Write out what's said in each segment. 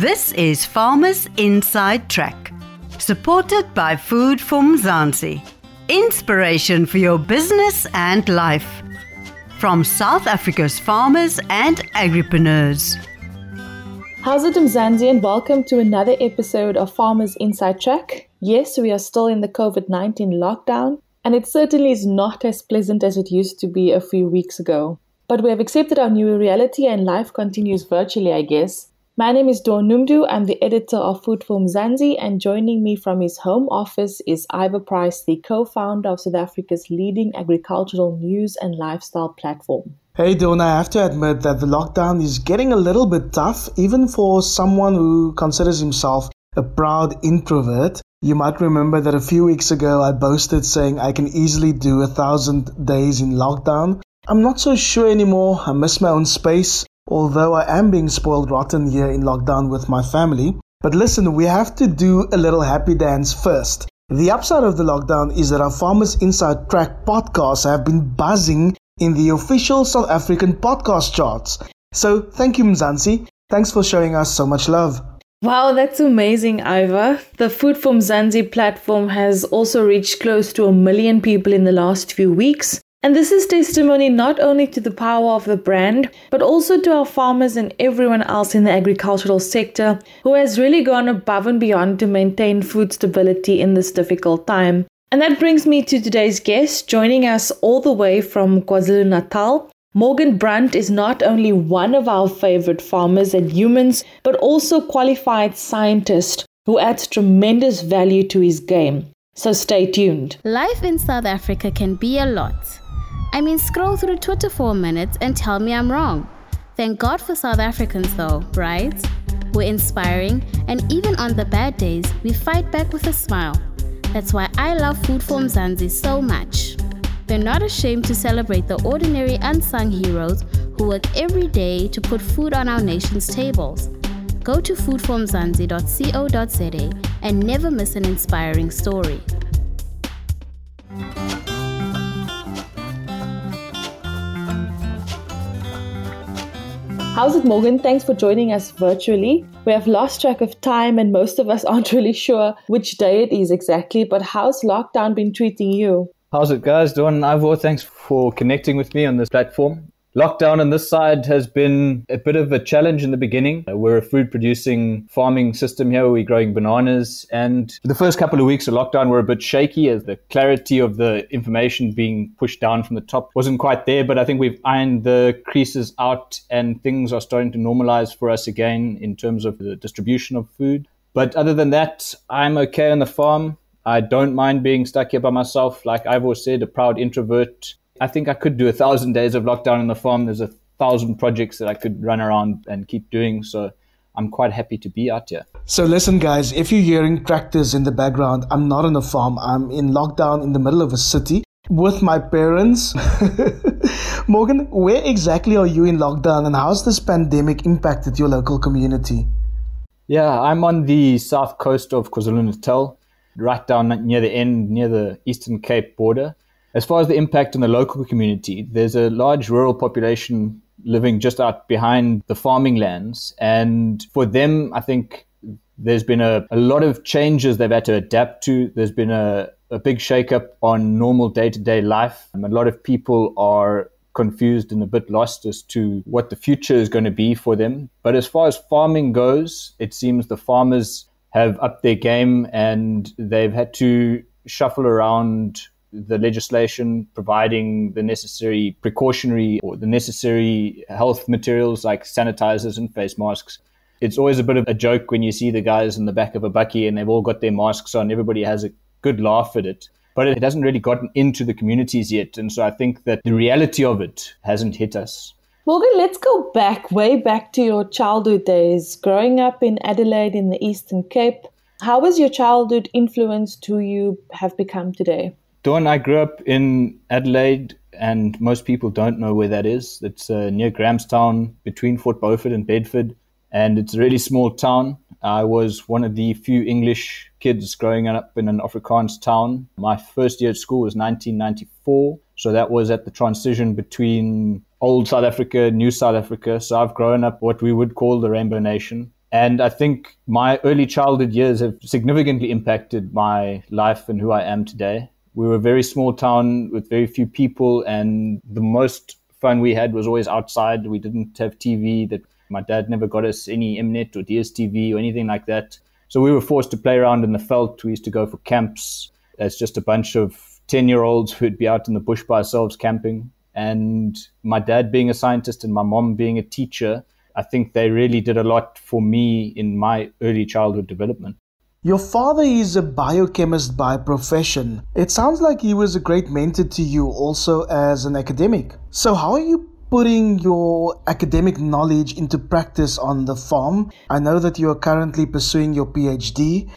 This is Farmers Inside Track, supported by Food for Mzansi. Inspiration for your business and life. From South Africa's farmers and agripreneurs. How's it, Mzansi, and welcome to another episode of Farmers Inside Track. Yes, we are still in the COVID 19 lockdown, and it certainly is not as pleasant as it used to be a few weeks ago. But we have accepted our new reality and life continues virtually, I guess. My name is Dawn Noemdoe. I'm the editor of Food for Mzansi, and joining me from his home office is Ivor Price, the co founder of South Africa's leading agricultural news and lifestyle platform. Hey, Dawn, I have to admit that the lockdown is getting a little bit tough, even for someone who considers himself a proud introvert. You might remember that a few weeks ago I boasted saying I can easily do a thousand days in lockdown. I'm not so sure anymore. I miss my own space although I am being spoiled rotten here in lockdown with my family. But listen, we have to do a little happy dance first. The upside of the lockdown is that our Farmers Inside Track podcasts have been buzzing in the official South African podcast charts. So thank you, Mzansi. Thanks for showing us so much love. Wow, that's amazing, Ivor. The Food for Mzansi platform has also reached close to a million people in the last few weeks. And this is testimony not only to the power of the brand, but also to our farmers and everyone else in the agricultural sector who has really gone above and beyond to maintain food stability in this difficult time. And that brings me to today's guest, joining us all the way from KwaZulu Natal. Morgan Brunt is not only one of our favorite farmers and humans, but also a qualified scientist who adds tremendous value to his game. So stay tuned. Life in South Africa can be a lot. I mean, scroll through Twitter for a minute and tell me I'm wrong. Thank God for South Africans, though, right? We're inspiring, and even on the bad days, we fight back with a smile. That's why I love Food for Mzansi so much. They're not ashamed to celebrate the ordinary unsung heroes who work every day to put food on our nation's tables. Go to foodformzansi.co.za and never miss an inspiring story. How's it, Morgan? Thanks for joining us virtually. We have lost track of time and most of us aren't really sure which day it is exactly, but how's lockdown been treating you? How's it, guys? Doing Ivor, thanks for connecting with me on this platform. Lockdown on this side has been a bit of a challenge in the beginning. Uh, we're a food producing farming system here. We're growing bananas. And the first couple of weeks of lockdown were a bit shaky as the clarity of the information being pushed down from the top wasn't quite there. But I think we've ironed the creases out and things are starting to normalize for us again in terms of the distribution of food. But other than that, I'm okay on the farm. I don't mind being stuck here by myself. Like I've always said, a proud introvert. I think I could do a thousand days of lockdown on the farm. There's a thousand projects that I could run around and keep doing. So I'm quite happy to be out here. So listen, guys, if you're hearing tractors in the background, I'm not on a farm. I'm in lockdown in the middle of a city with my parents. Morgan, where exactly are you in lockdown and how's this pandemic impacted your local community? Yeah, I'm on the south coast of KwaZulu Natal, right down near the end, near the Eastern Cape border. As far as the impact on the local community, there's a large rural population living just out behind the farming lands. And for them, I think there's been a, a lot of changes they've had to adapt to. There's been a, a big shakeup on normal day to day life. a lot of people are confused and a bit lost as to what the future is going to be for them. But as far as farming goes, it seems the farmers have upped their game and they've had to shuffle around the legislation providing the necessary precautionary or the necessary health materials like sanitizers and face masks. It's always a bit of a joke when you see the guys in the back of a bakkie and they've all got their masks on. Everybody has a good laugh at it. But it hasn't really gotten into the communities yet. And so I think that the reality of it hasn't hit us. Morgan, let's go back, way back to your childhood days. Growing up in Adelaide in the Eastern Cape, how was your childhood influenced who you have become today? Dawn, I grew up in Adelaide, and most people don't know where that is. It's uh, near Grahamstown, between Fort Beaufort and Bedford, and it's a really small town. I was one of the few English kids growing up in an Afrikaans town. My first year at school was 1994, so that was at the transition between old South Africa, new South Africa. So I've grown up what we would call the Rainbow Nation. And I think my early childhood years have significantly impacted my life and who I am today. We were a very small town with very few people, and the most fun we had was always outside. We didn't have TV. That my dad never got us any Mnet or DSTV or anything like that. So we were forced to play around in the veld. We used to go for camps as just a bunch of 10 year olds who'd be out in the bush by ourselves camping. And my dad being a scientist and my mom being a teacher, I think they really did a lot for me in my early childhood development. Your father is a biochemist by profession. It sounds like he was a great mentor to you also as an academic. So, how are you putting your academic knowledge into practice on the farm? I know that you are currently pursuing your PhD.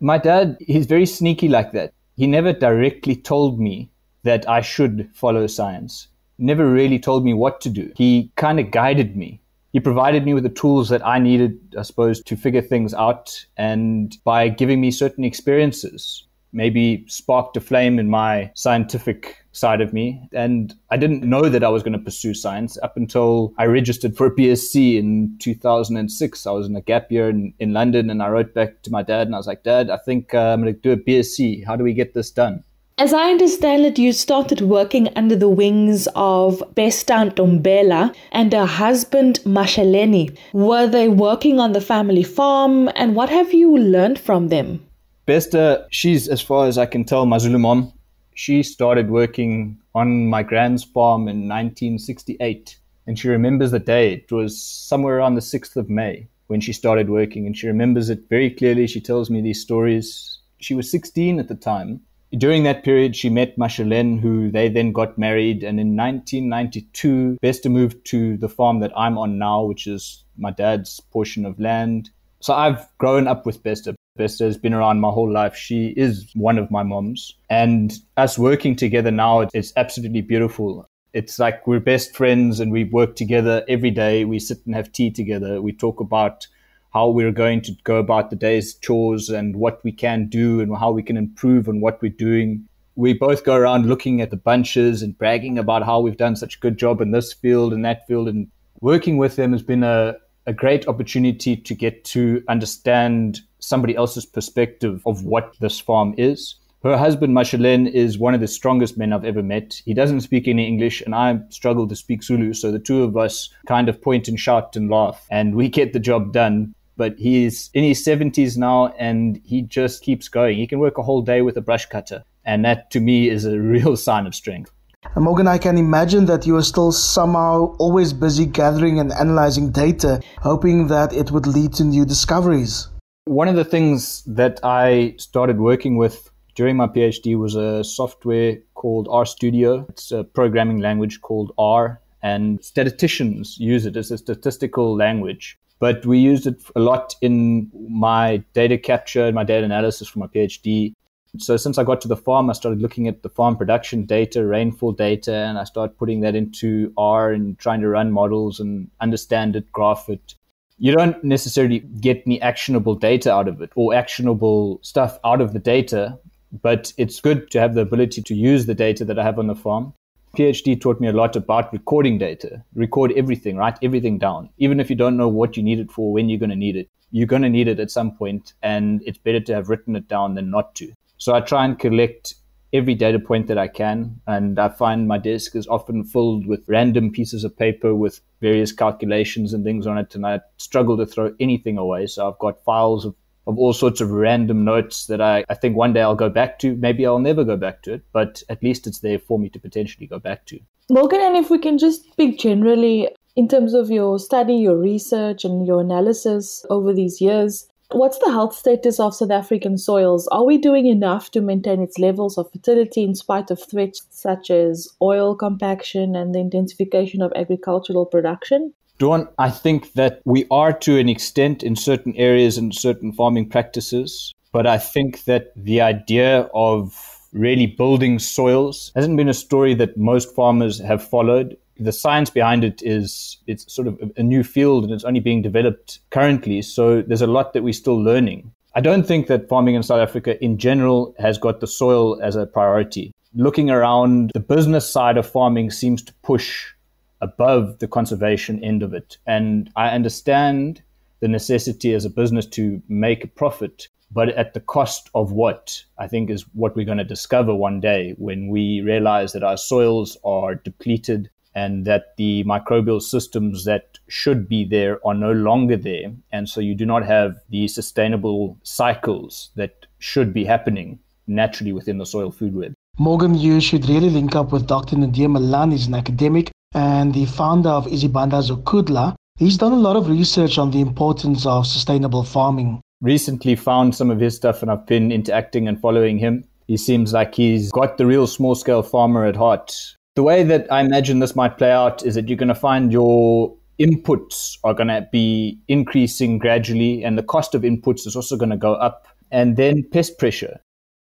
My dad, he's very sneaky like that. He never directly told me that I should follow science, never really told me what to do. He kind of guided me he provided me with the tools that I needed, I suppose, to figure things out. And by giving me certain experiences, maybe sparked a flame in my scientific side of me. And I didn't know that I was going to pursue science up until I registered for a BSc in 2006. I was in a gap year in, in London and I wrote back to my dad and I was like, Dad, I think uh, I'm going to do a BSc. How do we get this done? As I understand it, you started working under the wings of Besta Ntombela and her husband Mashaleni. Were they working on the family farm and what have you learned from them? Besta, she's, as far as I can tell, my Zulu mom. She started working on my grand's farm in 1968. And she remembers the day. It was somewhere around the 6th of May when she started working. And she remembers it very clearly. She tells me these stories. She was 16 at the time during that period, she met Mashalen, who they then got married. And in 1992, Besta moved to the farm that I'm on now, which is my dad's portion of land. So I've grown up with Besta. Besta has been around my whole life. She is one of my moms. And us working together now, it's absolutely beautiful. It's like we're best friends and we work together every day. We sit and have tea together. We talk about how we're going to go about the day's chores and what we can do and how we can improve on what we're doing. We both go around looking at the bunches and bragging about how we've done such a good job in this field and that field. And working with them has been a, a great opportunity to get to understand somebody else's perspective of what this farm is. Her husband, Mashalen, is one of the strongest men I've ever met. He doesn't speak any English, and I struggle to speak Zulu. So the two of us kind of point and shout and laugh, and we get the job done but he's in his 70s now and he just keeps going. He can work a whole day with a brush cutter. And that to me is a real sign of strength. And Morgan, I can imagine that you are still somehow always busy gathering and analyzing data, hoping that it would lead to new discoveries. One of the things that I started working with during my PhD was a software called RStudio. It's a programming language called R, and statisticians use it as a statistical language but we used it a lot in my data capture and my data analysis for my PhD. So since I got to the farm, I started looking at the farm production data, rainfall data, and I started putting that into R and trying to run models and understand it, graph it. You don't necessarily get any actionable data out of it or actionable stuff out of the data, but it's good to have the ability to use the data that I have on the farm PhD taught me a lot about recording data. Record everything, write everything down. Even if you don't know what you need it for, when you're going to need it, you're going to need it at some point, and it's better to have written it down than not to. So I try and collect every data point that I can, and I find my desk is often filled with random pieces of paper with various calculations and things on it, and I struggle to throw anything away. So I've got files of of all sorts of random notes that I, I think one day I'll go back to. Maybe I'll never go back to it, but at least it's there for me to potentially go back to. Morgan, and if we can just speak generally in terms of your study, your research, and your analysis over these years, what's the health status of South African soils? Are we doing enough to maintain its levels of fertility in spite of threats such as soil compaction and the intensification of agricultural production? Dawn, I think that we are to an extent in certain areas and certain farming practices, but I think that the idea of really building soils hasn't been a story that most farmers have followed. The science behind it is it's sort of a new field and it's only being developed currently, so there's a lot that we're still learning. I don't think that farming in South Africa in general has got the soil as a priority. Looking around, the business side of farming seems to push above the conservation end of it. And I understand the necessity as a business to make a profit, but at the cost of what? I think is what we're going to discover one day when we realize that our soils are depleted and that the microbial systems that should be there are no longer there. And so you do not have the sustainable cycles that should be happening naturally within the soil food web. Morgan, you should really link up with Dr. Naudé Malan. He's an academic and the founder of Izindaba Zokudla. He's done a lot of research on the importance of sustainable farming. Recently found some of his stuff and I've been interacting and following him. He seems like he's got the real small scale farmer at heart. The way that I imagine this might play out is that you're going to find your inputs are going to be increasing gradually and the cost of inputs is also going to go up. And then pest pressure.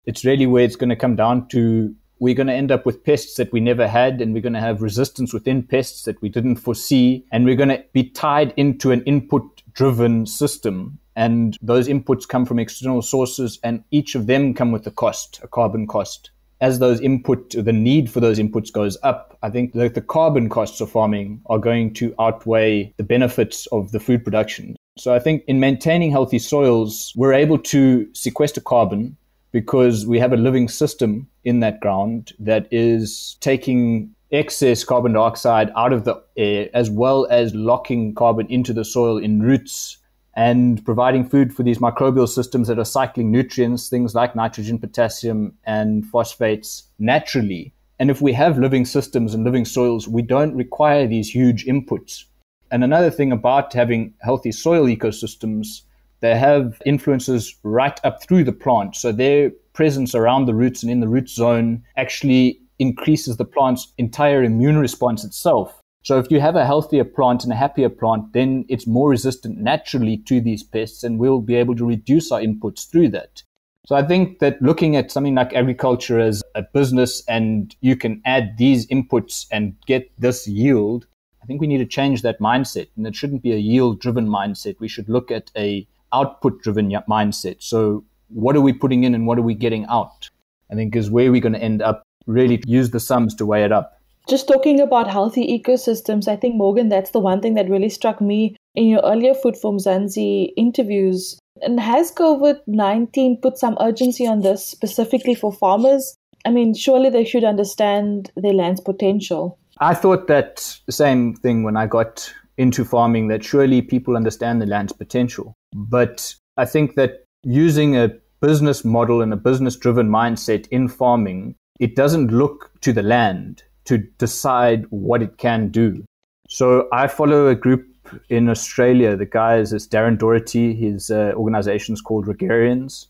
It's really where it's going to come down to we're going to end up with pests that we never had, and we're going to have resistance within pests that we didn't foresee, and we're going to be tied into an input driven system. And those inputs come from external sources, and each of them come with a cost, a carbon cost. As those input, the need for those inputs goes up, I think that the carbon costs of farming are going to outweigh the benefits of the food production. So I think in maintaining healthy soils, we're able to sequester carbon because we have a living system in that ground that is taking excess carbon dioxide out of the air as well as locking carbon into the soil in roots and providing food for these microbial systems that are cycling nutrients, things like nitrogen, potassium, and phosphates naturally. And if we have living systems and living soils, we don't require these huge inputs. And another thing about having healthy soil ecosystems they have influences right up through the plant. So their presence around the roots and in the root zone actually increases the plant's entire immune response itself. So if you have a healthier plant and a happier plant, then it's more resistant naturally to these pests and we'll be able to reduce our inputs through that. So I think that looking at something like agriculture as a business and you can add these inputs and get this yield, I think we need to change that mindset. And it shouldn't be a yield driven mindset. We should look at a output driven mindset. So what are we putting in and what are we getting out? I think is where we're going to end up. Really use the sums to weigh it up. Just talking about healthy ecosystems, I think, Morgan, that's the one thing that really struck me in your earlier Food for Mzansi interviews. And has COVID 19 put some urgency on this specifically for farmers? I mean, surely they should understand their land's potential. I thought that same thing when I got into farming that surely people understand the land's potential. But I think that using a business model and a business driven mindset in farming, it doesn't look to the land to decide what it can do. So I follow a group in Australia. The guy is this Darren Doherty. His uh, organization is called Regrarians,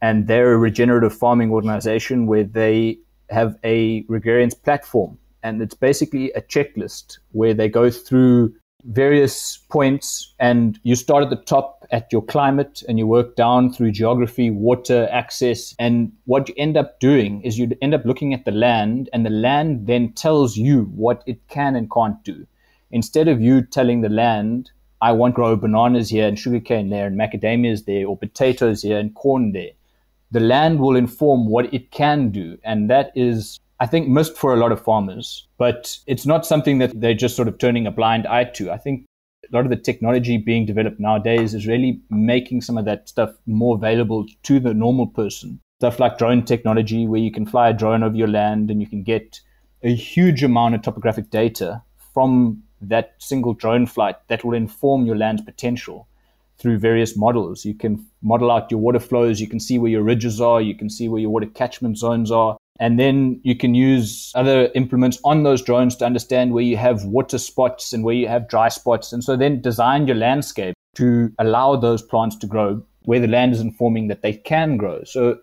and they're a regenerative farming organization where they have a Regrarians platform. And it's basically a checklist where they go through various points and you start at the top at your climate and you work down through geography, water, access. And what you end up doing is you end up looking at the land and the land then tells you what it can and can't do. Instead of you telling the land, I want to grow bananas here and sugarcane there and macadamias there or potatoes here and corn there. The land will inform what it can do. And that is I think, missed for a lot of farmers. But it's not something that they're just sort of turning a blind eye to. I think a lot of the technology being developed nowadays is really making some of that stuff more available to the normal person. Stuff like drone technology, where you can fly a drone over your land and you can get a huge amount of topographic data from that single drone flight that will inform your land's potential through various models. You can model out your water flows, you can see where your ridges are, you can see where your water catchment zones are, and then you can use other implements on those drones to understand where you have water spots and where you have dry spots. And so then design your landscape to allow those plants to grow where the land is informing that they can grow. So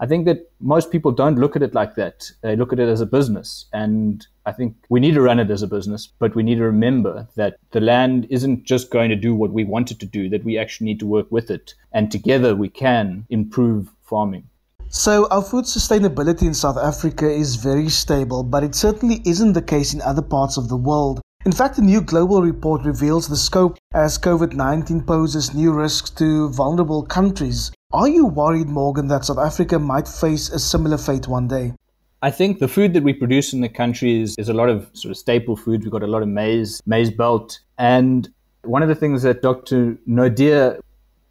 I think that most people don't look at it like that. They look at it as a business. And I think we need to run it as a business, but we need to remember that the land isn't just going to do what we want it to do, that we actually need to work with it. And together we can improve farming. So, our food sustainability in South Africa is very stable, but it certainly isn't the case in other parts of the world. In fact, a new global report reveals the scope as COVID 19 poses new risks to vulnerable countries. Are you worried, Morgan, that South Africa might face a similar fate one day? I think the food that we produce in the country is, is a lot of sort of staple food. We've got a lot of maize, maize belt, and One of the things that Dr. Naudé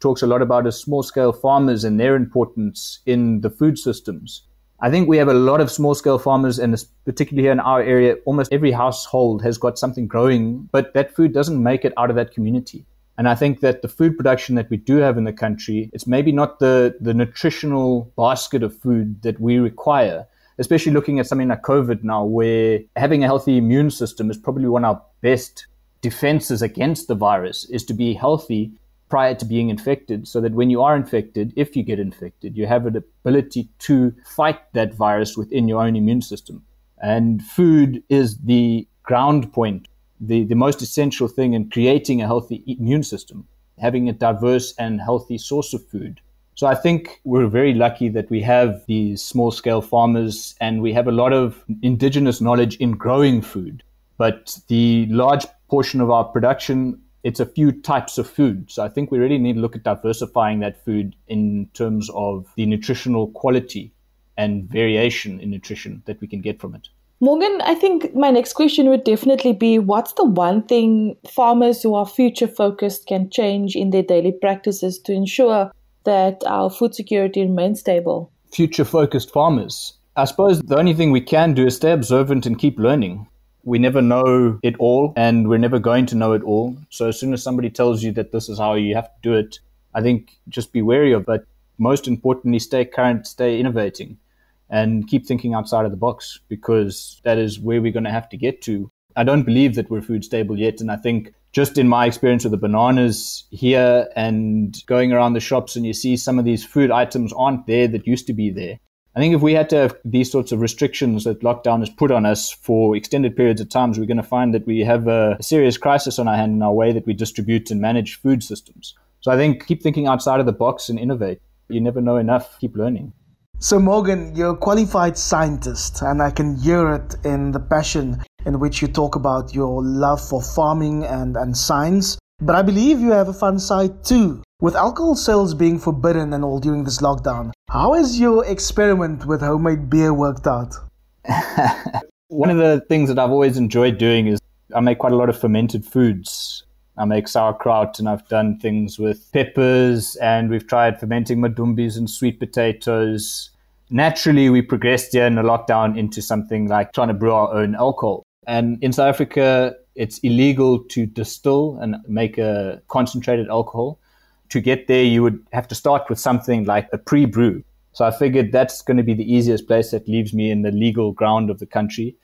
talks a lot about is small scale farmers and their importance in the food systems. I think we have a lot of small scale farmers, and particularly here in our area, almost every household has got something growing, but that food doesn't make it out of that community. And I think that the food production that we do have in the country, it's maybe not the, the nutritional basket of food that we require, especially looking at something like COVID now, where having a healthy immune system is probably one of our best defenses against the virus is to be healthy prior to being infected so that when you are infected, if you get infected, you have an ability to fight that virus within your own immune system. And food is the ground point, the, the most essential thing in creating a healthy immune system, having a diverse and healthy source of food. So I think we're very lucky that we have these small scale farmers and we have a lot of indigenous knowledge in growing food. But the large portion of our production it's a few types of food. So I think we really need to look at diversifying that food in terms of the nutritional quality and variation in nutrition that we can get from it. Morgan, I think my next question would definitely be what's the one thing farmers who are future focused can change in their daily practices to ensure that our food security remains stable? Future focused farmers. I suppose the only thing we can do is stay observant and keep learning. We never know it all, and we're never going to know it all. So as soon as somebody tells you that this is how you have to do it, I think just be wary of it. Most importantly, stay current, stay innovating, and keep thinking outside of the box because that is where we're going to have to get to. I don't believe that we're food stable yet, and I think just in my experience with the bananas here and going around the shops and you see some of these food items aren't there that used to be there. I think if we had to have these sorts of restrictions that lockdown has put on us for extended periods of times, we're going to find that we have a serious crisis on our hand in our way that we distribute and manage food systems. So I think keep thinking outside of the box and innovate. You never know enough. Keep learning. So, Morgan, you're a qualified scientist, and I can hear it in the passion in which you talk about your love for farming and, and science. But I believe you have a fun side too. With alcohol sales being forbidden and all during this lockdown, how has your experiment with homemade beer worked out? One of the things that I've always enjoyed doing is I make quite a lot of fermented foods. I make sauerkraut and I've done things with peppers and we've tried fermenting madumbis and sweet potatoes. Naturally, we progressed here in the lockdown into something like trying to brew our own alcohol. And in South Africa, it's illegal to distill and make a concentrated alcohol to get there, you would have to start with something like a pre brew. So I figured that's going to be the easiest place that leaves me in the legal ground of the country.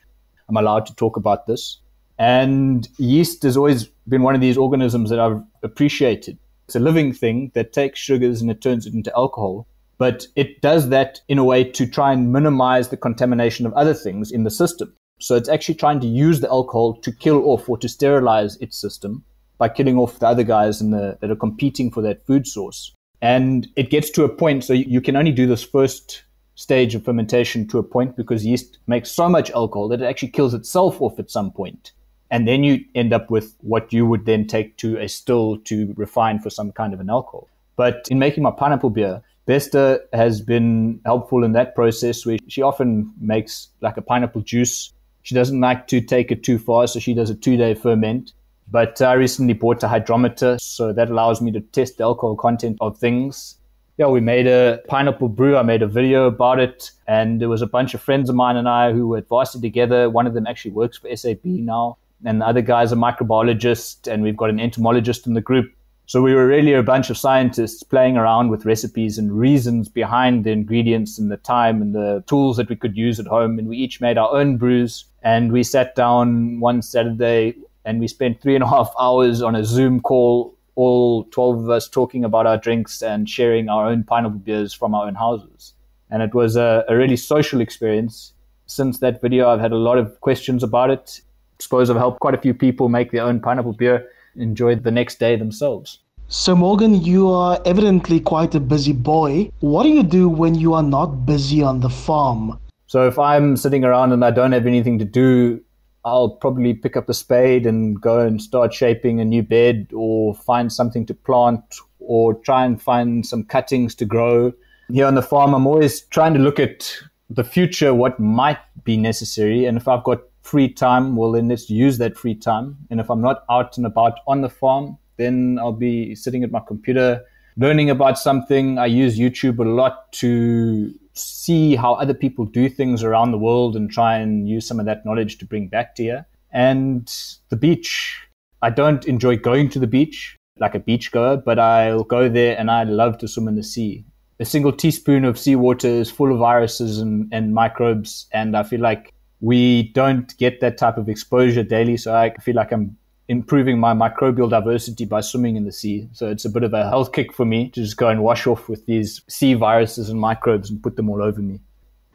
I'm allowed to talk about this. And yeast has always been one of these organisms that I've appreciated. It's a living thing that takes sugars and it turns it into alcohol. But it does that in a way to try and minimize the contamination of other things in the system. So it's actually trying to use the alcohol to kill off or to sterilize its system by killing off the other guys the, that are competing for that food source. And it gets to a point, so you can only do this first stage of fermentation to a point because yeast makes so much alcohol that it actually kills itself off at some point. And then you end up with what you would then take to a still to refine for some kind of an alcohol. But in making my pineapple beer, Besta has been helpful in that process where she often makes like a pineapple juice. She doesn't like to take it too far, so she does a two day ferment. But I recently bought a hydrometer, so that allows me to test the alcohol content of things. Yeah, we made a pineapple brew. I made a video about it, and there was a bunch of friends of mine and I who were at together. One of them actually works for SAP now, and the other guy's a microbiologist, and we've got an entomologist in the group. So we were really a bunch of scientists playing around with recipes and reasons behind the ingredients and the time and the tools that we could use at home. And we each made our own brews. And we sat down one Saturday and we spent three and a half hours on a Zoom call, all 12 of us talking about our drinks and sharing our own pineapple beers from our own houses. And it was a, a really social experience. Since that video, I've had a lot of questions about it. I suppose I've helped quite a few people make their own pineapple beer, enjoy the next day themselves. So, Morgan, you are evidently quite a busy boy. What do you do when you are not busy on the farm? So, if I'm sitting around and I don't have anything to do, I'll probably pick up the spade and go and start shaping a new bed or find something to plant or try and find some cuttings to grow. Here on the farm, I'm always trying to look at the future, what might be necessary. And if I've got free time, well, then let's use that free time. And if I'm not out and about on the farm, then I'll be sitting at my computer learning about something. I use YouTube a lot to see how other people do things around the world and try and use some of that knowledge to bring back to here. And the beach. I don't enjoy going to the beach like a beach goer, but I'll go there and I love to swim in the sea. A single teaspoon of seawater is full of viruses and, and microbes, and I feel like we don't get that type of exposure daily. So I feel like I'm improving my microbial diversity by swimming in the sea. So it's a bit of a health kick for me to just go and wash off with these sea viruses and microbes and put them all over me.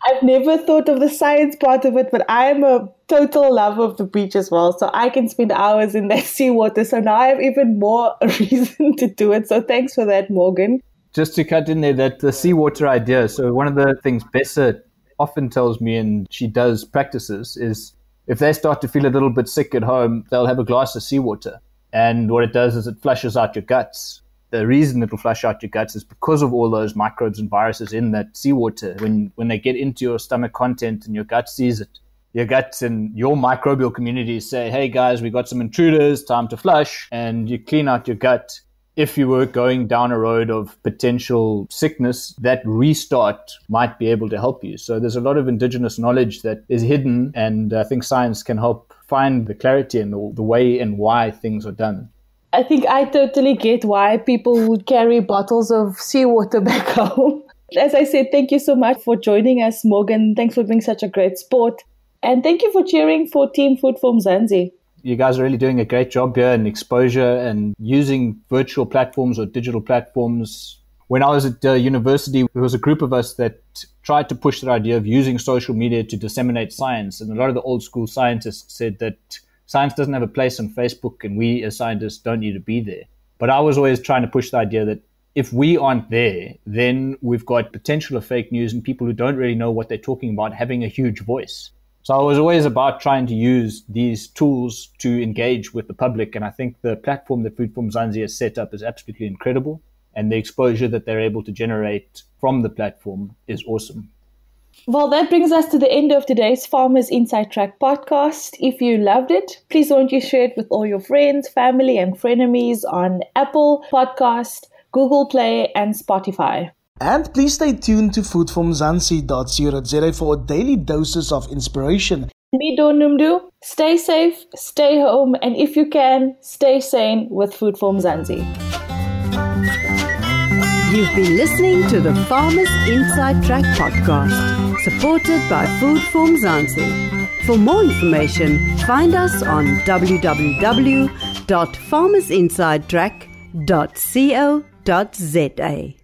I've never thought of the science part of it, but I'm a total lover of the beach as well. So I can spend hours in that seawater. So now I have even more reason to do it. So thanks for that, Morgan. Just to cut in there, that the seawater idea. So one of the things Besta often tells me, and she does practices, is if they start to feel a little bit sick at home, they'll have a glass of seawater. And what it does is it flushes out your guts the reason it'll flush out your guts is because of all those microbes and viruses in that seawater. When when they get into your stomach content and your gut sees it, your guts and your microbial community say, "Hey guys, we got some intruders. Time to flush," and you clean out your gut. If you were going down a road of potential sickness, that restart might be able to help you. So there's a lot of indigenous knowledge that is hidden, and I think science can help find the clarity and the, the way and why things are done. I think I totally get why people would carry bottles of seawater back home. As I said, thank you so much for joining us, Morgan. Thanks for being such a great sport. And thank you for cheering for Team Food for Mzansi. You guys are really doing a great job here in exposure and using virtual platforms or digital platforms. When I was at uh, university, there was a group of us that tried to push the idea of using social media to disseminate science. And a lot of the old school scientists said that science doesn't have a place on Facebook, and we as scientists don't need to be there. But I was always trying to push the idea that if we aren't there, then we've got potential of fake news and people who don't really know what they're talking about having a huge voice. So I was always about trying to use these tools to engage with the public. And I think the platform that Food for Mzansi has set up is absolutely incredible. And the exposure that they're able to generate from the platform is awesome. Well, that brings us to the end of today's Farmers Inside Track podcast. If you loved it, please won't you share it with all your friends, family, and frenemies on Apple Podcast, Google Play, and Spotify. And please stay tuned to foodformzansi.co.za for daily doses of inspiration. Me Noemdoe, stay safe, stay home, and if you can, stay sane with Food for Mzansi. You've been listening to the Farmers Inside Track podcast, supported by Food for Mzansi. For more information, find us on www.farmersinsidetrack.co.za.